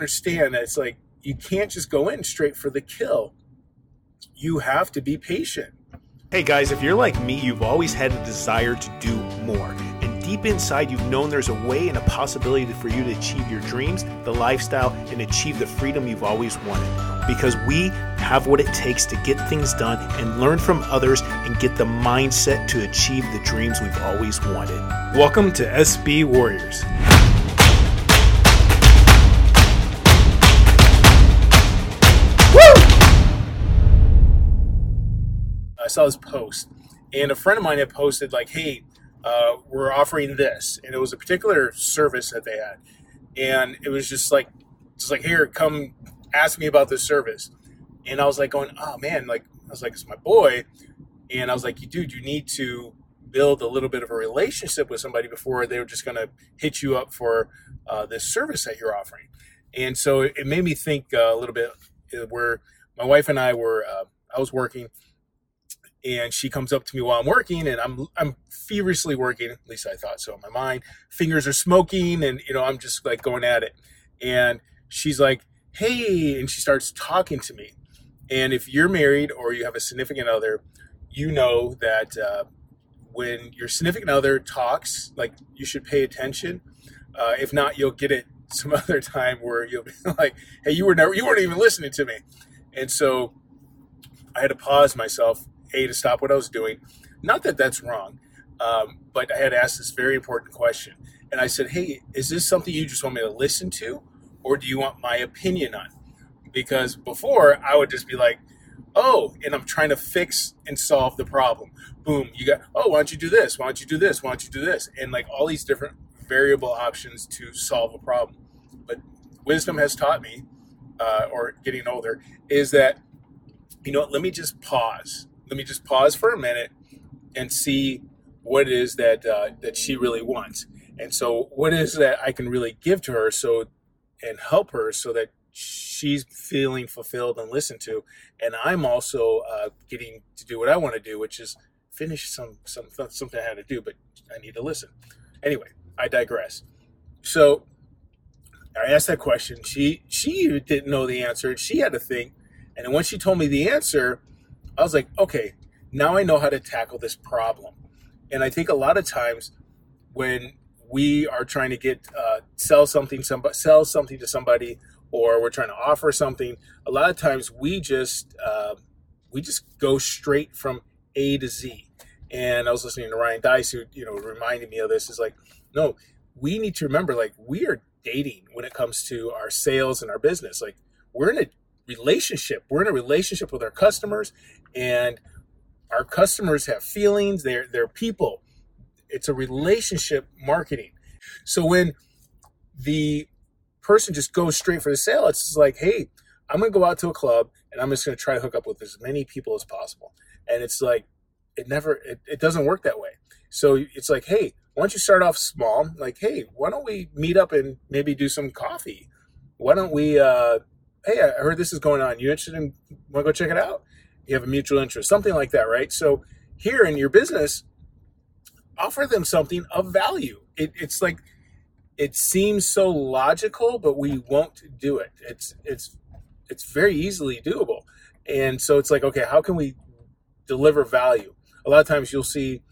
understand that it's like you can't just go in straight for the kill. You have to be patient. Hey guys, if you're like me, you've always had a desire to do more. And deep inside, you've known there's a way and a possibility for you to achieve your dreams, the lifestyle, and achieve the freedom you've always wanted. Because we have what it takes to get things done and learn from others and get the mindset to achieve the dreams we've always wanted. Welcome to SB Warriors. Saw this post, and a friend of mine had posted like, "Hey, uh, we're offering this," and it was a particular service that they had, and it was just like, just like, "Here, come ask me about this service," and I was like, going, "Oh man!" Like I was like, "It's my boy," and I was like, "You "Dude, you need to build a little bit of a relationship with somebody before they were just going to hit you up for uh, this service that you're offering," and so it made me think uh, a little bit uh, where my wife and I were, uh, I was working and she comes up to me while I'm working and I'm I'm feverishly working, at least I thought so in my mind. Fingers are smoking and you know, I'm just like going at it. And she's like, "Hey," and she starts talking to me. And if you're married or you have a significant other, you know that uh, when your significant other talks, like you should pay attention. Uh, if not, you'll get it some other time where you'll be like, "Hey, you were never, you weren't even listening to me," and so I had to pause myself a to stop what I was doing. Not that that's wrong, um, but I had asked this very important question, and I said, "Hey, is this something you just want me to listen to, or do you want my opinion on?" Because before I would just be like, "Oh," and I'm trying to fix and solve the problem. Boom, you got. Oh, why don't you do this? Why don't you do this? Why don't you do this? And like all these different variable options to solve a problem. But wisdom has taught me, uh, or getting older, is that you know, let me just pause let me just pause for a minute and see what it is that uh, that she really wants. And so, what is that I can really give to her so and help her so that she's feeling fulfilled and listened to, and I'm also uh, getting to do what I want to do, which is finish some some something I had to do, but I need to listen. Anyway, I digress. So I asked that question. She she didn't know the answer. She had to think, and then once she told me the answer, I was like, okay, now I know how to tackle this problem. And I think a lot of times when we are trying to get uh, sell something, somebody sell something to somebody, or we're trying to offer something, a lot of times we just uh, we just go straight from A to Z. And I was listening to Ryan Deiss, who you know reminded me of this. Is like, no, we need to remember, like, we are dating when it comes to our sales and our business. Like, we're in a relationship. We're in a relationship with our customers, and our customers have feelings. They're they're people. It's a relationship marketing. So when the person just goes straight for the sale, it's just like, hey, I'm gonna go out to a club and I'm just gonna try to hook up with as many people as possible. And it's like it never it, it doesn't work that way. So it's like, hey, why don't you start off small? Like, hey, why don't we meet up and maybe do some coffee? Why don't we uh, hey, I heard this is going on. You interested in want to go check it out? You have a mutual interest, something like that, right? So here in your business, offer them something of value. It, it's like it seems so logical, but we won't do it. It's it's it's very easily doable, and so it's like, okay, how can we deliver value? A lot of times you'll see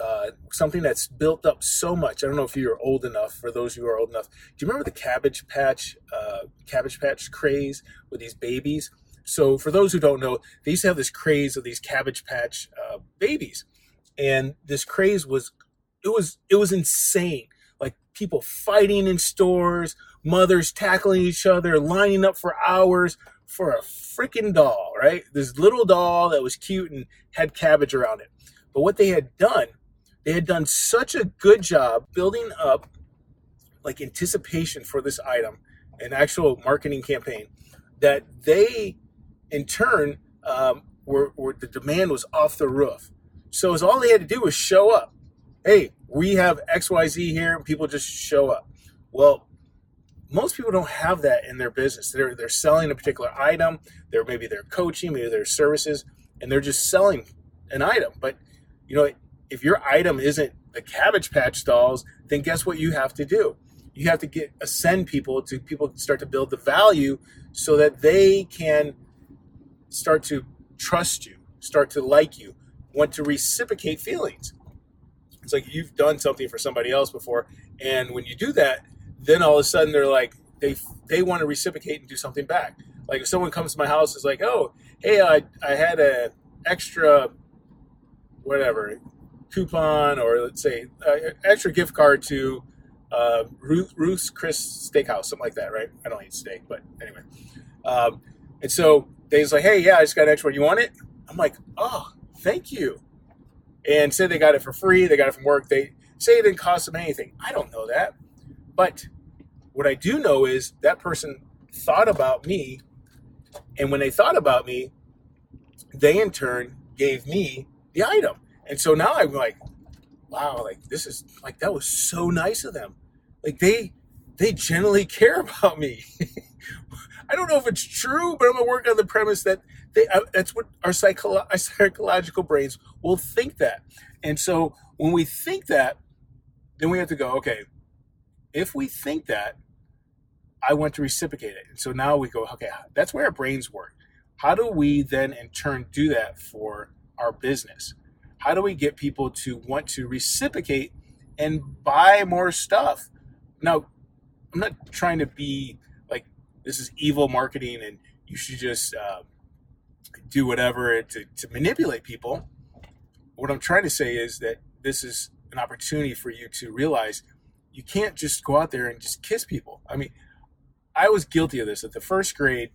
uh, something that's built up so much. I don't know if you're old enough. For those who are old enough, do you remember the Cabbage Patch, uh, Cabbage Patch craze with these babies? So, for those who don't know, they used to have this craze of these Cabbage Patch uh, babies, and this craze was it was it was insane. Like people fighting in stores, mothers tackling each other, lining up for hours for a freaking doll, right? This little doll that was cute and had cabbage around it. But what they had done they had done such a good job building up like anticipation for this item, an actual marketing campaign, that they in turn um, were, were the demand was off the roof. So all they had to do was show up. Hey, we have XYZ here, and people just show up. Well, most people don't have that in their business. They're they're selling a particular item. They're maybe they're coaching, maybe they're services, and they're just selling an item. But you know, if your item isn't the Cabbage Patch dolls, then guess what you have to do? you have to get ascend people to people start to build the value so that they can start to trust you, start to like you, want to reciprocate feelings. It's like you've done something for somebody else before, and when you do that, then all of a sudden they're like they they want to reciprocate and do something back. Like if someone comes to my house, is like, oh, hey, I I had a extra whatever coupon or let's say uh, extra gift card to uh, Ruth, Ruth's Chris Steakhouse, something like that, right? I don't eat steak, but anyway. Um, and so they's like, hey, yeah, I just got an extra one. You want it? I'm like, oh, thank you. And say they got it for free. They got it from work. They say it didn't cost them anything. I don't know that. But what I do know is that person thought about me. And when they thought about me, they in turn gave me the item. And so now I'm like, wow, like this is like that was so nice of them. Like they they generally care about me. I don't know if it's true, but I'm gonna work on the premise that they uh, that's what our, psycholo- our psychological brains will think that. And so when we think that, then we have to go, okay, if we think that, I want to reciprocate it. And so now we go, okay, that's where our brains work. How do we then in turn do that for our business? How do we get people to want to reciprocate and buy more stuff? Now, I'm not trying to be like this is evil marketing and you should just uh, do whatever to, to manipulate people. What I'm trying to say is that this is an opportunity for you to realize you can't just go out there and just kiss people. I mean, I was guilty of this at the first grade.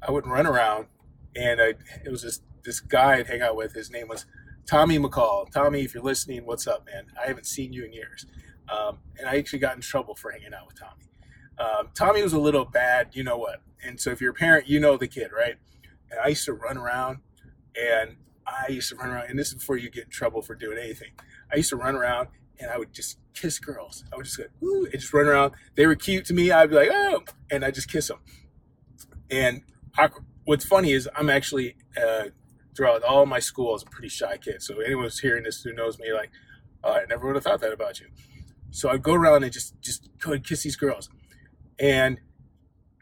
I would run around, and I, it was this this guy I'd hang out with. His name was Tommy McCall. Tommy, if you're listening, what's up, man? I haven't seen you in years, um, and I actually got in trouble for hanging out with Tommy. Um, Tommy was a little bad, you know what? And so if you're a parent, you know the kid, right? And I used to run around, and I used to run around, and this is before you get in trouble for doing anything. I used to run around and I would just kiss girls. I would just go, ooh, and just run around. They were cute to me. I'd be like, oh, and I just kiss them. And I, what's funny is I'm actually uh, throughout all my school, I was a pretty shy kid. So anyone who's hearing this who knows me, like, oh, I never would have thought that about you. So I'd go around and just just go and kiss these girls, and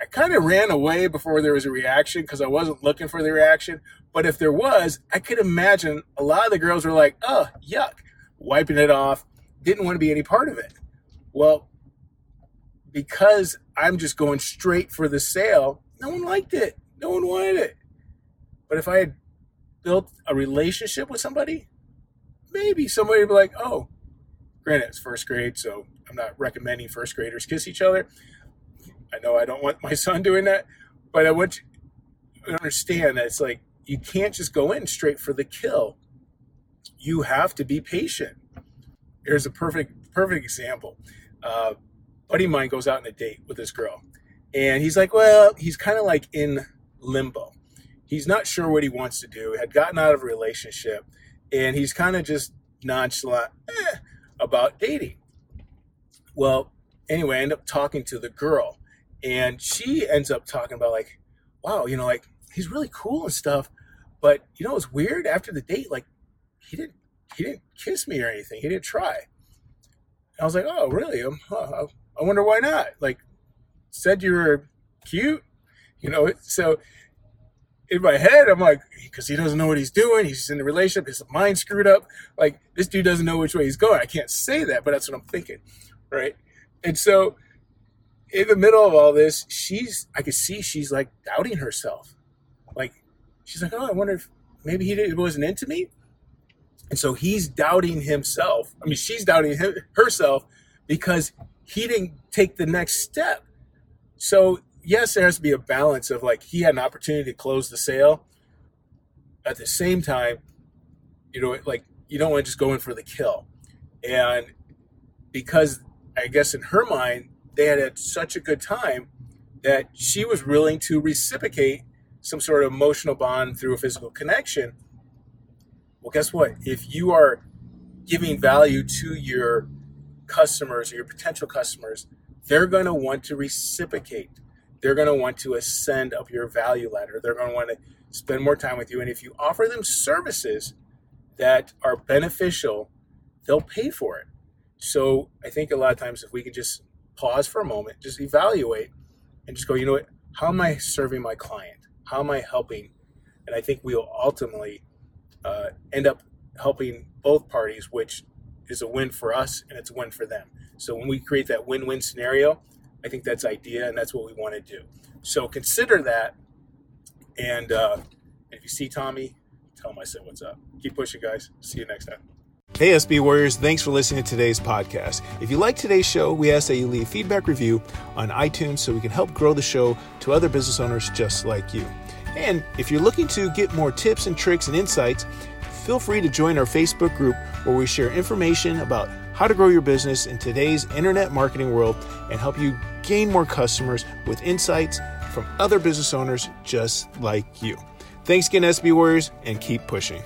I kind of ran away before there was a reaction because I wasn't looking for the reaction. But if there was, I could imagine a lot of the girls were like, "Oh, yuck," wiping it off, didn't want to be any part of it. Well, because I'm just going straight for the sale, no one liked it. No one wanted it. But if I had built a relationship with somebody, maybe somebody would be like, oh, granted, it's first grade, so I'm not recommending first graders kiss each other. I know I don't want my son doing that, but I want you to understand that it's like you can't just go in straight for the kill. You have to be patient here's a perfect perfect example. Uh, buddy mine goes out on a date with this girl, and he's like, well, he's kind of like in limbo. He's not sure what he wants to do. Had gotten out of a relationship, and he's kind of just nonchalant eh, about dating. Well, anyway, I end up talking to the girl, and she ends up talking about like, wow, you know, like he's really cool and stuff, but you know, it's weird after the date, like he didn't he didn't kiss me or anything. He didn't try. I was like, oh, really? Huh, I wonder why not. Like, said you were cute, you know. So in my head, I'm like, because he doesn't know what he's doing. He's in a relationship. His mind screwed up. Like this dude doesn't know which way he's going. I can't say that, but that's what I'm thinking, right? And so in the middle of all this, she's I could see she's like doubting herself. Like she's like, oh, I wonder if maybe he wasn't into me. And so he's doubting himself. I mean, she's doubting him, herself because he didn't take the next step. So, yes, there has to be a balance of like he had an opportunity to close the sale. At the same time, you know, like you don't want to just go in for the kill. And because I guess in her mind, they had had such a good time that she was willing to reciprocate some sort of emotional bond through a physical connection well, guess what? If you are giving value to your customers or your potential customers, they're going to want to reciprocate. They're going to want to ascend up your value ladder. They're going to want to spend more time with you. And if you offer them services that are beneficial, they'll pay for it. So I think a lot of times if we can just pause for a moment, just evaluate, and just go, you know what? How am I serving my client? How am I helping? And I think we will ultimately uh, end up helping both parties, which is a win for us and it's a win for them. So when we create that win-win scenario, I think that's idea and that's what we want to do. So consider that. And uh, if you see Tommy, tell him I said what's up. Keep pushing, guys. See you next time. Hey, SB Warriors, thanks for listening to today's podcast. If you like today's show, we ask that you leave feedback review on iTunes so we can help grow the show to other business owners just like you. And if you're looking to get more tips and tricks and insights, feel free to join our Facebook group where we share information about how to grow your business in today's internet marketing world and help you gain more customers with insights from other business owners just like you. Thanks again, SB Warriors, and keep pushing.